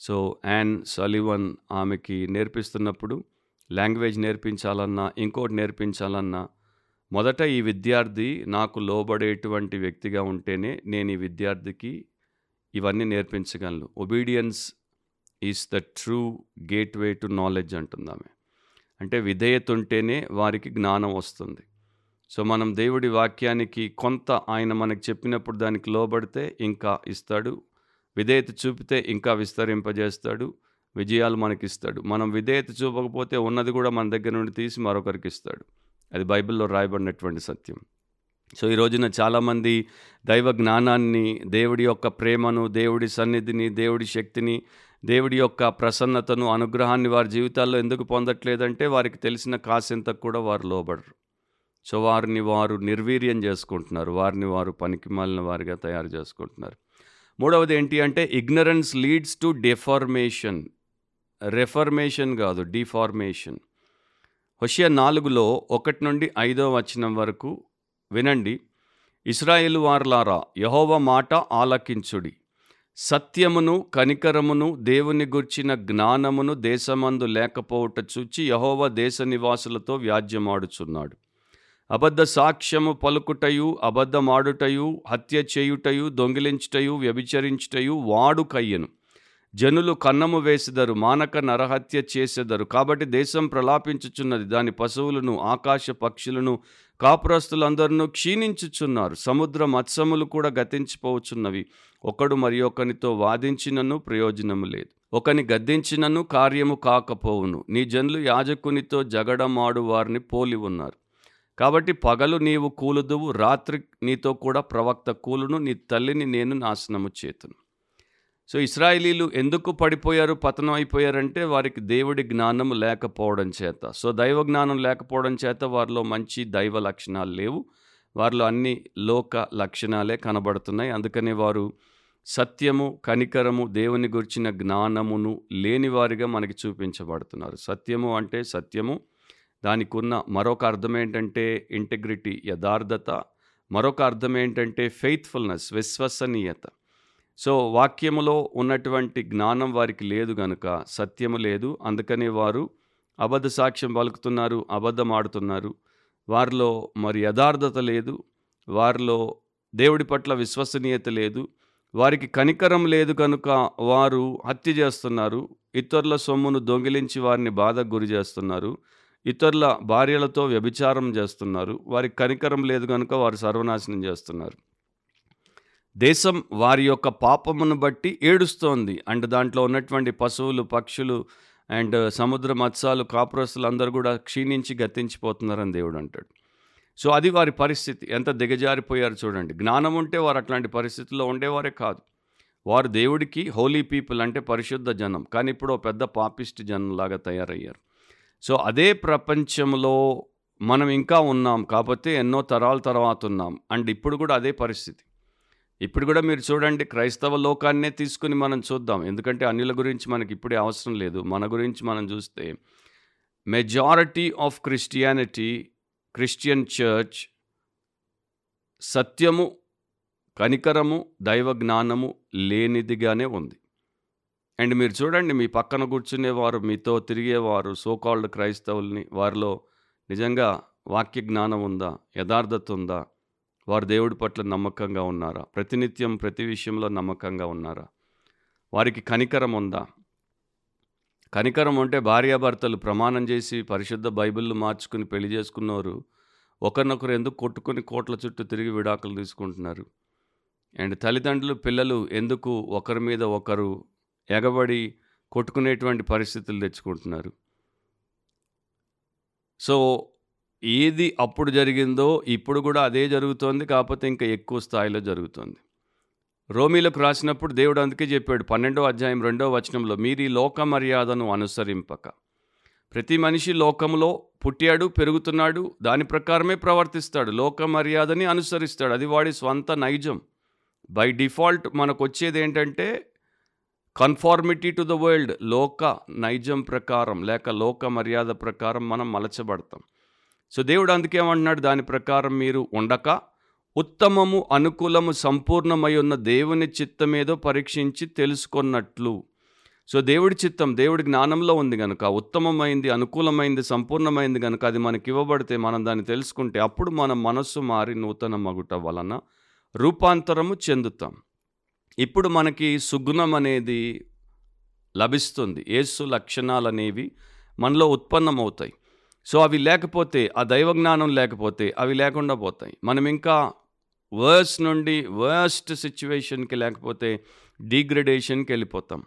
So Anne Sullivan ఆమెకి నేర్పిస్తున్నప్పుడు లాంగ్వేజ్ నేర్పించాలన్నా ఇంకోటి నేర్పించాలన్నా మొదట ఈ విద్యార్థి నాకు లోబడేటువంటి వ్యక్తిగా ఉంటేనే నేను ఈ విద్యార్థికి ఇవన్నీ నేర్పించగలను. Obedience is the true gateway to knowledge అంటుంది ఆమె అంటే విధేయత ఉంటేనే వారికి జ్ఞానం వస్తుంది. సో మనం దేవుడి వాక్యానికి కొంత ఆయన మనకు చెప్పినప్పుడు దానికి లోబడితే ఇంకా ఇస్తాడు. విధేయత చూపితే ఇంకా విస్తరింపజేస్తాడు. విజయాలు మనకిస్తాడు. మనం విధేయత చూపకపోతే ఉన్నది కూడా మన దగ్గర నుండి తీసి మరొకరికి ఇస్తాడు. అది బైబిల్లో రాయబడినటువంటి సత్యం. సో ఈ రోజున చాలామంది దైవ జ్ఞానాన్ని దేవుడి యొక్క ప్రేమను దేవుడి సన్నిధిని దేవుడి శక్తిని దేవుడి యొక్క ప్రసన్నతను అనుగ్రహాన్ని వారి జీవితాల్లో ఎందుకు పొందట్లేదంటే వారికి తెలిసిన కాసింత కూడా వారు లోబడరు. సో వారిని వారు నిర్వీర్యం చేసుకుంటున్నారు. వారిని వారు పనికి మాలిన వారిగా తయారు చేసుకుంటున్నారు. మూడవది ఏంటి అంటే ignorance leads to deformation reformation కాదు డిఫార్మేషన్ హుషియా నాలుగులో ఒకటి నుండి ఐదో వచనం వరకు వినండి. ఇస్రాయేల్ వార్లారా యహోవ మాట ఆలకించుడి. సత్యమును కనికరమును దేవుని గుర్చిన జ్ఞానమును దేశమందు లేకపోవుట చూచి యహోవ దేశ నివాసులతో వ్యాజ్యమాడుచున్నాడు. అబద్ధ సాక్ష్యము పలుకుటయు అబద్ధమాడుటయు హత్య చేయుటయు దొంగిలించుటయు వ్యభిచరించుటయు వాడు కయ్యను జనులు కన్నము వేసెదరు మానక నరహత్య చేసెదరు. కాబట్టి దేశం ప్రలాపించుచున్నది. దాని పశువులను ఆకాశ పక్షులను కాపురస్తులందరినూ క్షీణించుచున్నారు. సముద్ర మత్స్యములు కూడా గతించిపోవచ్చున్నవి ఒకడు మరి ఒకనితో వాదించినను ప్రయోజనము లేదు. ఒకని గద్దించినను కార్యము కాకపోవును. నీ జనులు యాజకునితో జగడమాడు వారిని పోలి ఉన్నారు. కాబట్టి పగలు నీవు కూలుదువు రాత్రి నీతో కూడా ప్రవక్త కూలును నీ తల్లిని నేను నాశనము చేతును. సో ఇస్రాయిలీలు ఎందుకు పడిపోయారు పతనం అయిపోయారంటే వారికి దేవుడి జ్ఞానము లేకపోవడం చేత. సో దైవ జ్ఞానం లేకపోవడం చేత వారిలో మంచి దైవ లక్షణాలు లేవు. వారిలో అన్ని లోక లక్షణాలే కనబడుతున్నాయి. అందుకనే వారు సత్యము కనికరము దేవుని గురించిన జ్ఞానమును లేనివారిగా మనకి చూపించబడుతున్నారు. సత్యము అంటే సత్యము. దానికి ఉన్న మరొక అర్థం ఏంటంటే ఇంటిగ్రిటీ యథార్థత. మరొక అర్థం ఏంటంటే ఫెయిత్ఫుల్నెస్ విశ్వసనీయత. సో వాక్యములో ఉన్నటువంటి జ్ఞానం వారికి లేదు గనుక సత్యము లేదు. అందుకనే వారు అబద్ధ సాక్ష్యం పలుకుతున్నారు అబద్ధం ఆడుతున్నారు. వారిలో మరి యథార్థత లేదు. వారిలో దేవుడి పట్ల విశ్వసనీయత లేదు. వారికి కనికరం లేదు కనుక వారు హత్య చేస్తున్నారు. ఇతరుల సొమ్మును దొంగిలించి వారిని బాధకు గురి చేస్తున్నారు. ఇతరుల భార్యలతో వ్యభిచారం చేస్తున్నారు. వారికి కనికరం లేదు కనుక వారు సర్వనాశనం చేస్తున్నారు. దేశం వారి యొక్క పాపమును బట్టి ఏడుస్తోంది. అండ్ దాంట్లో ఉన్నటువంటి పశువులు పక్షులు అండ్ సముద్ర మత్స్యాలు కాపురస్తులు అందరూ కూడా క్షీణించి గతించిపోతున్నారని దేవుడు అంటాడు. సో అది వారి పరిస్థితి. ఎంత దిగజారిపోయారు చూడండి. జ్ఞానం ఉంటే వారు అట్లాంటి పరిస్థితుల్లో ఉండేవారే కాదు. వారు దేవుడికి హోలీ పీపుల్ అంటే పరిశుద్ధ జనం. కానీ ఇప్పుడు ఓ పెద్ద పాపిస్ట్ జనంలాగా తయారయ్యారు. సో అదే ప్రపంచంలో మనం ఇంకా ఉన్నాం. కాకపోతే ఎన్నో తరాల తర్వాత ఉన్నాం. అండ్ ఇప్పుడు కూడా అదే పరిస్థితి. ఇప్పుడు కూడా మీరు చూడండి క్రైస్తవ లోకాన్నే తీసుకుని మనం చూద్దాం. ఎందుకంటే అన్యుల గురించి మనకి ఇప్పుడే అవసరం లేదు. మన గురించి మనం చూస్తే majority of Christianity Christian church సత్యము కనికరము దైవ జ్ఞానము లేనిదిగానే ఉంది. అండ్ మీరు చూడండి మీ పక్కన కూర్చునేవారు మీతో తిరిగేవారు సోకాల్డ్ క్రైస్తవుల్ని వారిలో నిజంగా వాక్య జ్ఞానం ఉందా యథార్థత ఉందా? వారు దేవుడి పట్ల నమ్మకంగా ఉన్నారా? ప్రతినిత్యం ప్రతి విషయంలో నమ్మకంగా ఉన్నారా? వారికి కనికరం ఉందా? కనికరం అంటే భార్యాభర్తలు ప్రమాణం చేసి పరిశుద్ధ బైబిళ్ళు మార్చుకుని పెళ్ళి చేసుకున్నవారు ఒకరినొకరు ఎందుకు కొట్టుకుని కోట్ల చుట్టూ తిరిగి విడాకులు తీసుకుంటున్నారు? అండ్ తల్లిదండ్రులు పిల్లలు ఎందుకు ఒకరి మీద ఒకరు ఎగబడి కొట్టుకునేటువంటి పరిస్థితులు తెచ్చుకుంటున్నారు? సో ఏది అప్పుడు జరిగిందో ఇప్పుడు కూడా అదే జరుగుతోంది కాకపోతే ఇంకా ఎక్కువ స్థాయిలో జరుగుతోంది. రోమీలకు రాసినప్పుడు దేవుడు అందుకే చెప్పాడు పన్నెండో అధ్యాయం రెండో వచనంలో మీరీ లోక మర్యాదను అనుసరింపక. ప్రతి మనిషి లోకంలో పుట్టాడు పెరుగుతున్నాడు దాని ప్రకారమే ప్రవర్తిస్తాడు లోక మర్యాదని అనుసరిస్తాడు అది వాడి స్వంత నైజం. బై డిఫాల్ట్ మనకు వచ్చేది ఏంటంటే కన్ఫార్మిటీ టు ద వరల్డ్ లోక నైజం ప్రకారం లేక లోక మర్యాద ప్రకారం మనం మలచబడతాం. సో దేవుడు అందుకేమంటున్నాడు దాని ప్రకారం మీరు ఉండక ఉత్తమము అనుకూలము సంపూర్ణమై ఉన్న దేవుని చిత్తమేదో పరీక్షించి తెలుసుకున్నట్లు. సో దేవుడి చిత్తం దేవుడి జ్ఞానంలో ఉంది కనుక ఉత్తమమైంది అనుకూలమైంది సంపూర్ణమైంది కనుక అది మనకి ఇవ్వబడితే మనం దాన్ని తెలుసుకుంటే అప్పుడు మన మనస్సు మారి నూతన మగుట వలన రూపాంతరము చెందుతాం. ఇప్పుడు మనకి సుగుణం అనేది లభిస్తుంది. ఏసు లక్షణాలు అనేవి మనలో ఉత్పన్నమవుతాయి. సో అవి లేకపోతే ఆ దైవ జ్ఞానం లేకపోతే అవి లేకుండా పోతాయి. మనం ఇంకా వర్స్ నుండి వర్స్ట్ సిచ్యువేషన్కి లేకపోతే డీగ్రేడేషన్కి వెళ్ళిపోతాం.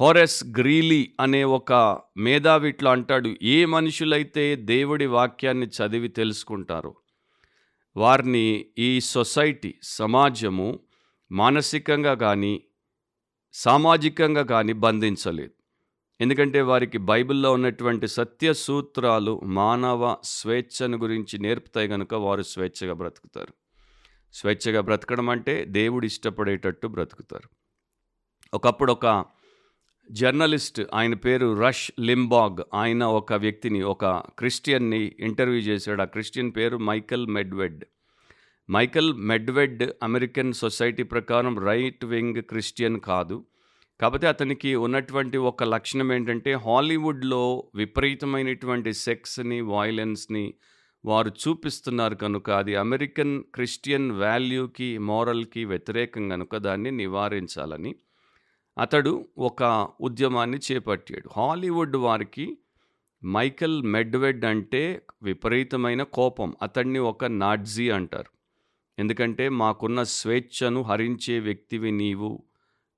హోరెస్ గ్రీలీ అనే ఒక మేధావిట్లో అంటాడు ఏ మనుషులైతే దేవుడి వాక్యాన్ని చదివి తెలుసుకుంటారో వారిని ఈ సొసైటీ సమాజము మానసికంగా కానీ సామాజికంగా కానీ బంధించలేదు. ఎందుకంటే వారికి బైబిల్లో ఉన్నటువంటి సత్య సూత్రాలు మానవ స్వేచ్ఛను గురించి నేర్పుతాయి కనుక వారు స్వేచ్ఛగా బ్రతుకుతారు. స్వేచ్ఛగా బ్రతకడం అంటే దేవుడు ఇష్టపడేటట్టు బ్రతుకుతారు. ఒకప్పుడు ఒక జర్నలిస్ట్ ఆయన పేరు రష్ లింబాగ్ ఆయన ఒక వ్యక్తిని ఒక క్రిస్టియన్ని ఇంటర్వ్యూ చేశాడు. ఆ క్రిస్టియన్ పేరు Michael Medved. Michael Medved American society ప్రకారం రైట్ వింగ్ క్రిస్టియన్ కాదు. కాకపోతే అతనికి ఉన్నటువంటి ఒక లక్షణం ఏంటంటే హాలీవుడ్లో విపరీతమైనటువంటి సెక్స్ని వాయిలెన్స్ని వారు చూపిస్తున్నారు కనుక అది అమెరికన్ క్రిస్టియన్ వాల్యూకి మోరల్కి వ్యతిరేకం కనుక దాన్ని నివారించాలని అతడు ఒక ఉద్యమాన్ని చేపట్టాడు. హాలీవుడ్ వారికి మైకల్ మెడ్వెడ్ అంటే విపరీతమైన కోపం. అతన్ని ఒక నాడ్జీ అంటారు. ఎందుకంటే మాకున్న స్వేచ్ఛను హరించే వ్యక్తివి నీవు.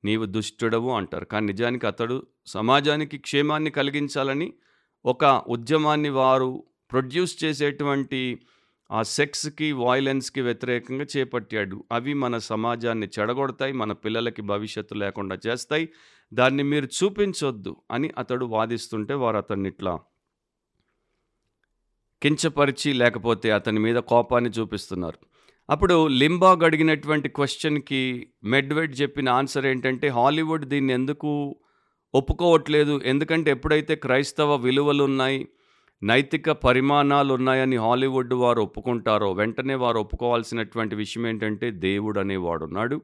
నీవు దుష్టుడవు అంటారు కానీ నిజానికి అతడు సమాజానికి క్షేమాన్ని కలిగించాలని ఒక ఉద్యమాన్ని వారు ప్రొడ్యూస్ చేసేటువంటి ఆ సెక్స్‌కి, వాయిలెన్స్కి వ్యతిరేకంగా చేపట్టాడు. అవి మన సమాజాన్ని చెడగొడతాయి. మన పిల్లలకి భవిష్యత్తు లేకుండా చేస్తాయి. దాన్ని మీరు చూపించొద్దు అని అతడు వాదిస్తుంటే వారు అతన్నిట్లా కించపరిచి లేకపోతే అతని మీద కోపాన్ని చూపిస్తున్నారు. అప్పుడు లింబాగ్ అడిగినటువంటి క్వశ్చన్కి మెడ్వెడ్ చెప్పిన ఆన్సర్ ఏంటంటే, హాలీవుడ్ దీన్ని ఎందుకు ఒప్పుకోవట్లేదు. ఎందుకంటే ఎప్పుడైతే క్రైస్తవ విలువలు ఉన్నాయి నైతిక పరిమాణాలు ఉన్నాయని హాలీవుడ్ వారు ఒప్పుకుంటారో, వెంటనే వారు ఒప్పుకోవాల్సినటువంటి విషయం ఏంటంటే, దేవుడనేవాడున్నాడు.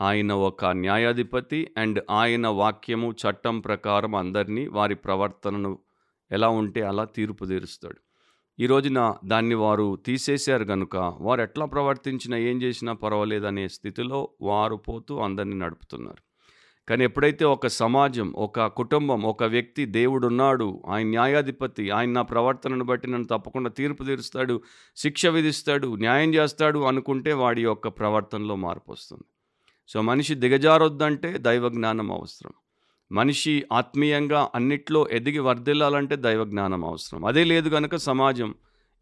ఆయన ఒక న్యాయాధిపతి అండ్ ఆయన వాక్యము, చట్టం ప్రకారం అందరినీ వారి ప్రవర్తనను ఎలా ఉంటే అలా తీర్పు తీరుస్తాడు. ఈ రోజున దాన్ని వారు తీసేశారు గనుక, వారు ఎట్లా ప్రవర్తించినా, ఏం చేసినా పర్వాలేదనే స్థితిలో వారు పోతూ అందరిని నడుపుతున్నారు. కానీ ఎప్పుడైతే ఒక సమాజం, ఒక కుటుంబం, ఒక వ్యక్తి దేవుడున్నాడు, ఆయన న్యాయాధిపతి, ఆయన నా ప్రవర్తనను బట్టి నన్ను తప్పకుండా తీర్పు తీరుస్తాడు, శిక్ష విధిస్తాడు, న్యాయం చేస్తాడు అనుకుంటే వాడి యొక్క ప్రవర్తనలో మార్పొస్తుంది. సో, మనిషి దిగజారొద్దంటే దైవ జ్ఞానం అవసరం. మనిషి ఆత్మీయంగా అన్నిట్లో ఎదిగి వర్ధిల్లాలంటే దైవ జ్ఞానం అవసరం. అదే లేదు కనుక సమాజం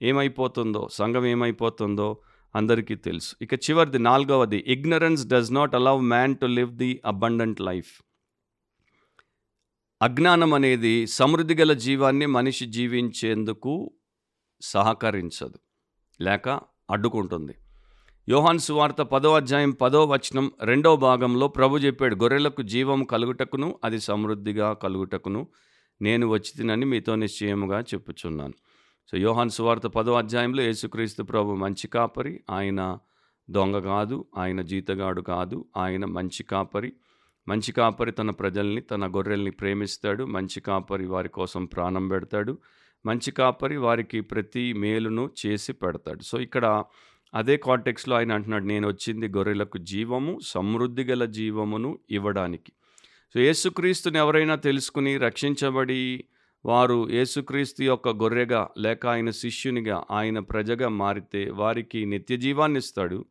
ఏమైపోతుందో, సంఘం ఏమైపోతుందో అందరికీ తెలుసు. ఇక చివరిది నాలుగవది ignorance does not allow man to live the abundant life. అజ్ఞానం అనేది సమృద్ధి గల జీవాన్ని మనిషి జీవించేందుకు సహకరించదు. లేక అడ్డుకుంటుంది. యోహాన్ సువార్త పదో అధ్యాయం పదో వచనం రెండో భాగంలో ప్రభు చెప్పాడు, గొర్రెలకు జీవం కలుగుటకును, అది సమృద్ధిగా కలుగుటకును నేను వచ్చినని మీతో నిశ్చయముగా చెప్పుచున్నాను. సో, యోహాన్ సువార్త పదో అధ్యాయంలో యేసుక్రీస్తు ప్రభు మంచి కాపరి. ఆయన దొంగ కాదు, ఆయన జీతగాడు కాదు, ఆయన మంచి కాపరి. మంచి కాపరి తన ప్రజల్ని, తన గొర్రెల్ని ప్రేమిస్తాడు. మంచి కాపరి వారి కోసం ప్రాణం పెడతాడు. మంచి కాపరి వారికి ప్రతి మేలును చేసి పెడతాడు. సో, ఇక్కడ అదే కాంటెక్స్‌లో ఆయన అంటున్నాడు, నేను వచ్చింది గొర్రెలకు జీవము, సమృద్ధి గల జీవమును ఇవ్వడానికి. సో, యేసుక్రీస్తుని ఎవరైనా తెలుసుకుని రక్షించబడి వారు యేసుక్రీస్తు యొక్క గొర్రెగా లేక ఆయన శిష్యునిగా, ఆయన ప్రజగా మారితే వారికి నిత్య జీవాన్ని ఇస్తాడు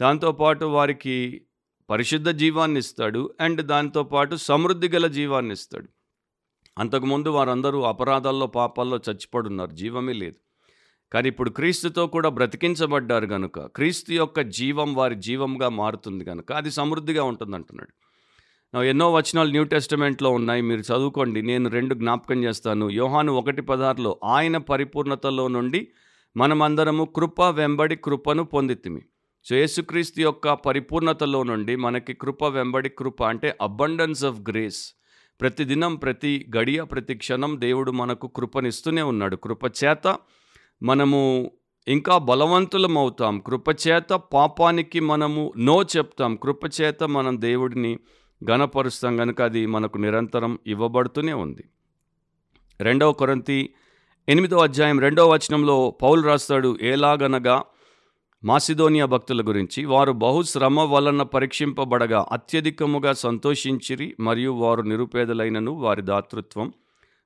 దాంతోపాటు వారికి పరిశుద్ధ జీవాన్ని ఇస్తాడు అండ్ దాంతోపాటు సమృద్ధి గల జీవాన్ని ఇస్తాడు అంతకుముందు వారందరూ అపరాధాల్లో, పాపాల్లో చచ్చిపడున్నారు. జీవమే లేదు. కానీ ఇప్పుడు క్రీస్తుతో కూడా బ్రతికించబడ్డారు గనుక, క్రీస్తు యొక్క జీవం వారి జీవంగా మారుతుంది కనుక అది సమృద్ధిగా ఉంటుందంటున్నాడు. ఎన్నో వచనాలు న్యూ టెస్టమెంట్‌లో ఉన్నాయి. మీరు చదువుకోండి. నేను రెండు జ్ఞాపకం చేస్తాను. యోహాను 1:16లో ఆయన పరిపూర్ణతలో నుండి మనమందరము కృప వెంబడి కృపను పొందితిమి. సో, యేసుక్రీస్తు యొక్క పరిపూర్ణతలో నుండి మనకి కృప వెంబడి కృప అంటే అబండెన్స్ ఆఫ్ గ్రేస్. ప్రతిదినం, ప్రతి గడియ, ప్రతి క్షణం దేవుడు మనకు కృపనిస్తూనే ఉన్నాడు. కృప చేత మనము ఇంకా బలవంతులమవుతాం. కృపచేత పాపానికి మనము నో చెప్తాం. కృపచేత మనం దేవుడిని ఘనపరుస్తాం గనుక అది మనకు నిరంతరం ఇవ్వబడుతూనే ఉంది. రెండవ కొరంతి ఎనిమిదో అధ్యాయం రెండవ వచనంలో పౌలు రాస్తాడు, ఎలాగనగా మాసిదోనియా భక్తుల గురించి వారు బహుశ్రమ వలన పరీక్షింపబడగా అత్యధికముగా సంతోషించిరి మరియు వారు నిరుపేదలైనను వారి దాతృత్వం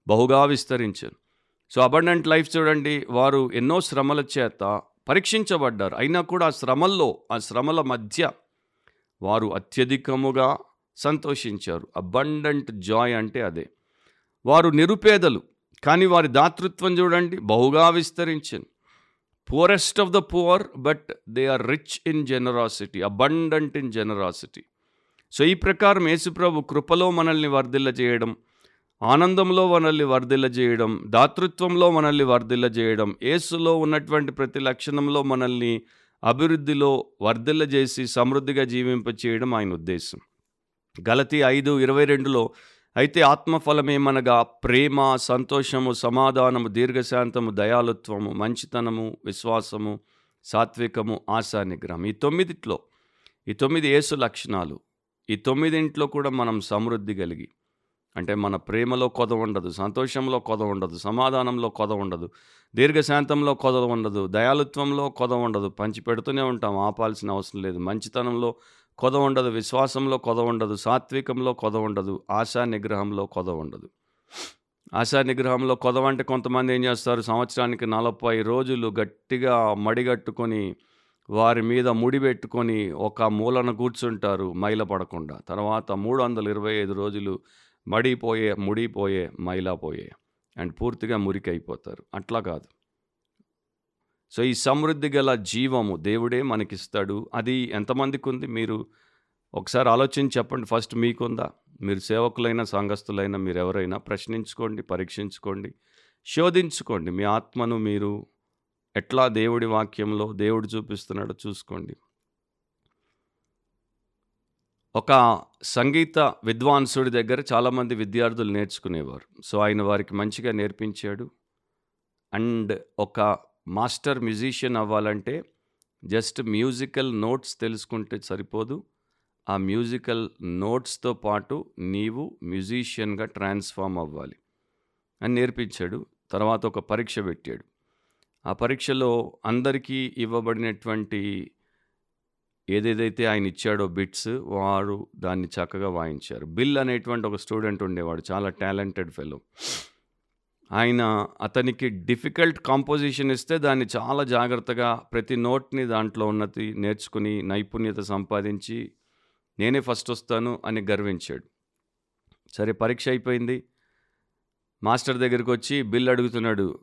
బహుగా విస్తరించారు సో, అబండెంట్ లైఫ్ చూడండి వారు ఎన్నో శ్రమల చేత పరీక్షించబడ్డారు. అయినా కూడా ఆ శ్రమల్లో, ఆ శ్రమల మధ్య వారు అత్యధికముగా సంతోషించారు. అబండెంట్ జాయ్ అంటే అదే. వారు నిరుపేదలు. కానీ వారి దాతృత్వం చూడండి బహుగా విస్తరించింది poorest of the poor but they are rich in generosity. Abundant in generosity. So, ఈ ప్రకారం యేసుప్రభు కృపలో మనల్ని వర్ధిల్ల చేయడం ఆనందంలో మనల్ని వర్ధిల్లజేయడం, దాతృత్వంలో మనల్ని వర్ధిల్లజేయడం, ఏసులో ఉన్నటువంటి ప్రతి లక్షణంలో మనల్ని అభివృద్ధిలో వర్ధిల్లజేసి సమృద్ధిగా జీవింపచేయడం ఆయన ఉద్దేశం. గలతి ఐదు ఇరవై రెండులో అయితే ఆత్మఫలమేమనగా ప్రేమ, సంతోషము, సమాధానము, దీర్ఘశాంతము, దయాలుత్వము మంచితనము, విశ్వాసము, సాత్వికము, ఆశా నిగ్రహం. ఈ తొమ్మిదిట్లో ఈ తొమ్మిది ఏసు లక్షణాలు. ఈ తొమ్మిదింట్లో కూడా మనం సమృద్ధి కలిగి అంటే మన ప్రేమలో కొద ఉండదు, సంతోషంలో కొద ఉండదు, సమాధానంలో కొద ఉండదు, దీర్ఘశాంతంలో కొద ఉండదు, దయాలుత్వంలో కొద ఉండదు. పంచిపెడుతూనే ఉంటాం. ఆపాల్సిన అవసరం లేదు. మంచితనంలో కొద ఉండదు, విశ్వాసంలో కొద ఉండదు, సాత్వికంలో కొద ఉండదు, ఆశా నిగ్రహంలో కొదవ ఉండదు. ఆశా నిగ్రహంలో కొదవ అంటే కొంతమంది ఏం చేస్తారు సంవత్సరానికి 40 రోజులు గట్టిగా మడిగట్టుకొని వారి మీద ముడి పెట్టుకొని ఒక మూలన కూర్చుంటారు మైల పడకుండా. తర్వాత 325 రోజులు మడిపోయే, ముడిపోయే, మైలాపోయే అండ్ పూర్తిగా మురికైపోతారు. అట్లా కాదు. సో ఈ సమృద్ధి గల జీవము దేవుడే మనకిస్తాడు. అది ఎంతమందికి ఉంది మీరు ఒకసారి ఆలోచించి చెప్పండి. ఫస్ట్ మీకుందా? మీరు సేవకులైన సంఘస్థులైన మీరు ఎవరైనా ప్రశ్నించుకోండి పరీక్షించుకోండి శోధించుకోండి. మీ ఆత్మను మీరు ఎట్లా దేవుడి వాక్యంలో దేవుడు చూపిస్తున్నాడో చూసుకోండి. ఒక సంగీత విద్వాంసుడి దగ్గర చాలామంది విద్యార్థులు నేర్చుకునేవారు. సో ఆయన వారికి మంచిగా నేర్పించాడు. అండ్ ఒక మాస్టర్ మ్యూజిషియన్ అవ్వాలంటే జస్ట్ మ్యూజికల్ నోట్స్ తెలుసుకుంటే సరిపోదు. ఆ మ్యూజికల్ నోట్స్తో పాటు నీవు మ్యూజిషియన్గా ట్రాన్స్ఫార్మ్ అవ్వాలి అని నేర్పించాడు. తర్వాత ఒక పరీక్ష పెట్టాడు. ఆ పరీక్షలో అందరికీ ఇవ్వబడినటువంటి ఏదేదైతే ఆయన ఇచ్చాడో బిట్స్ వారు దాన్ని చక్కగా వాయించారు. బిల్ అనేటువంటి ఒక స్టూడెంట్ ఉండేవాడు చాలా టాలెంటెడ్ ఫెలో. ఆయన అతనికి డిఫికల్ట్ కాంపోజిషన్ ఇస్తే దాన్ని చాలా జాగ్రత్తగా ప్రతి నోట్ని దాంట్లో ఉన్నది నేర్చుకుని నైపుణ్యత సంపాదించి నేనే ఫస్ట్ వస్తాను అని గర్వించాడు. సరే పరీక్ష అయిపోయింది. మాస్టర్ దగ్గరికి వచ్చి బిల్ అడుగుతున్నాడు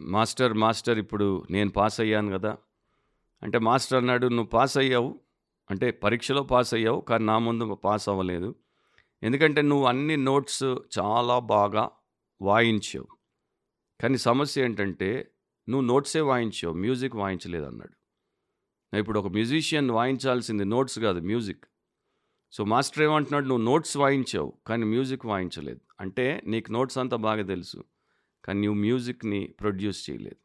మాస్టర్ మాస్టర్ ఇప్పుడు నేను పాస్ అయ్యాను కదా అంటే మాస్టర్ అన్నాడు నువ్వు పాస్ అయ్యావు. అంటే పరీక్షలో పాస్ అయ్యావు కానీ నా ముందు పాస్ అవ్వలేదు. ఎందుకంటే నువ్వు అన్ని నోట్స్ చాలా బాగా వాయించావు. కానీ సమస్య ఏంటంటే నువ్వు నోట్సే వాయించావు మ్యూజిక్ వాయించలేదు అన్నాడు. ఇప్పుడు ఒక మ్యూజిషియన్ వాయించాల్సింది నోట్స్ కాదు మ్యూజిక్. సో మాస్టర్ ఏమంటున్నాడు నువ్వు నోట్స్ వాయించావు కానీ మ్యూజిక్ వాయించలేదు. అంటే నీకు నోట్స్ అంతా బాగా తెలుసు కానీ నువ్వు మ్యూజిక్ని ప్రొడ్యూస్ చేయలేదు.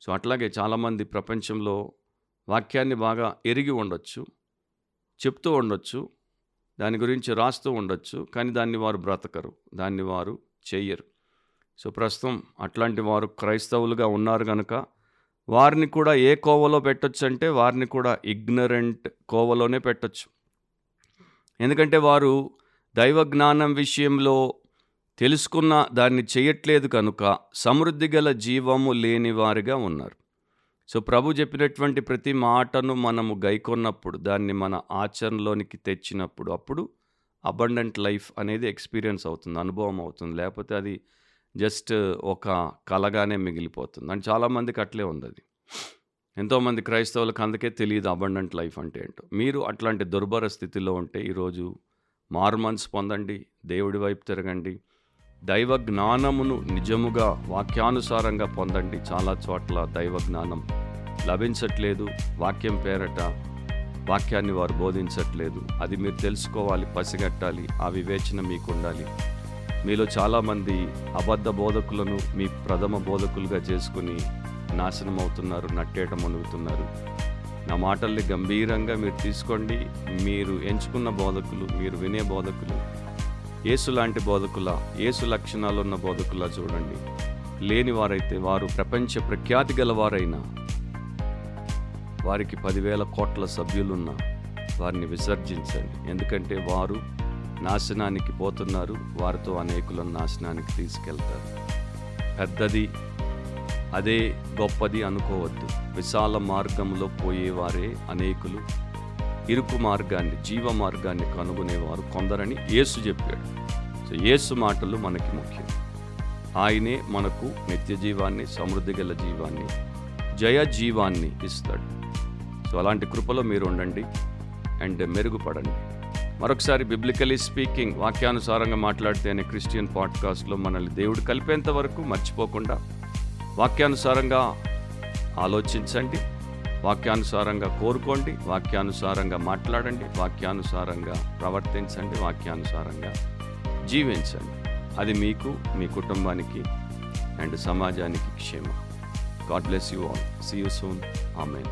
సో అట్లాగే చాలామంది ప్రపంచంలో వాక్యాన్ని బాగా ఎరిగి ఉండొచ్చు చెప్తూ ఉండొచ్చు దాని గురించి రాస్తూ ఉండొచ్చు కానీ దాన్ని వారు బ్రతకరు దాన్ని వారు చెయ్యరు సో ప్రస్తుతం అట్లాంటి వారు క్రైస్తవులుగా ఉన్నారు కనుక వారిని కూడా ఏ కోవలో పెట్టొచ్చు అంటే వారిని కూడా ఇగ్నరెంట్ కోవలోనే పెట్టొచ్చు. ఎందుకంటే వారు దైవ జ్ఞానం విషయంలో తెలుసుకున్న దాన్ని చేయట్లేదు కనుక సమృద్ధి గల జీవము లేని వారిగా ఉన్నారు. సో ప్రభు చెప్పినటువంటి ప్రతి మాటను మనము గైకొన్నప్పుడు దాన్ని మన ఆచరణలోనికి తెచ్చినప్పుడు అప్పుడు అబండెంట్ లైఫ్ అనేది ఎక్స్పీరియన్స్ అవుతుంది అనుభవం అవుతుంది. లేకపోతే అది జస్ట్ ఒక కలగానే మిగిలిపోతుంది. అని చాలామందికి అట్లే ఉంది అది ఎంతోమంది క్రైస్తవులకు అందుకే తెలియదు అబండెంట్ లైఫ్ అంటే ఏంటో. మీరు అట్లాంటి దుర్భర స్థితిలో ఉంటే ఈరోజు మారు మనసు పొందండి దేవుడి వైపు తిరగండి. దైవ జ్ఞానమును నిజముగా వాక్యానుసారంగా పొందండి. చాలా చోట్ల దైవ జ్ఞానం లభించట్లేదు. వాక్యం పేరట వాక్యాన్ని వారు బోధించట్లేదు. అది మీరు తెలుసుకోవాలి పసిగట్టాలి ఆ వివేచన మీకు ఉండాలి మీలో చాలామంది అబద్ధ బోధకులను మీ ప్రథమ బోధకులుగా చేసుకుని నాశనం అవుతున్నారు నట్టేట మునుగుతున్నారు. నా మాటల్ని గంభీరంగా మీరు తీసుకోండి. మీరు ఎంచుకున్న బోధకులు మీరు వినే బోధకులు ఏసు లాంటి బోధకుల ఏసు లక్షణాలు ఉన్న బోధకులా చూడండి. లేని వారైతే వారు ప్రపంచ ప్రఖ్యాతి గలవారైనా వారికి పదివేల కోట్ల సభ్యులున్న వారిని విసర్జించండి. ఎందుకంటే వారు నాశనానికి పోతున్నారు వారితో అనేకులను నాశనానికి తీసుకెళ్తారు. పెద్దది అదే గొప్పది అనుకోవద్దు. విశాల మార్గంలో పోయేవారే అనేకులు ఇరుకు మార్గాన్ని జీవ మార్గాన్ని కనుగొనేవారు కొందరని యేసు చెప్పాడు. సో యేసు మాటలు మనకి ముఖ్యం. ఆయనే మనకు నిత్య జీవాన్ని సమృద్ధి గల జీవాన్ని జయ జీవాన్ని ఇస్తాడు. సో అలాంటి కృపలో మీరు ఉండండి అండ్ మెరుగుపడండి. మరొకసారి బిబ్లికలీ స్పీకింగ్ వాక్యానుసారంగా మాట్లాడితేనే క్రిస్టియన్ పాడ్కాస్ట్లో మనల్ని దేవుడు కలిపేంత వరకు మర్చిపోకుండా వాక్యానుసారంగా ఆలోచించండి. వాక్యానుసారంగా కోరుకోండి వాక్యానుసారంగా మాట్లాడండి వాక్యానుసారంగా ప్రవర్తించండి వాక్యానుసారంగా జీవించండి. అది మీకు మీ కుటుంబానికి అండ్ సమాజానికి క్షేమ. God bless you all. See you soon amen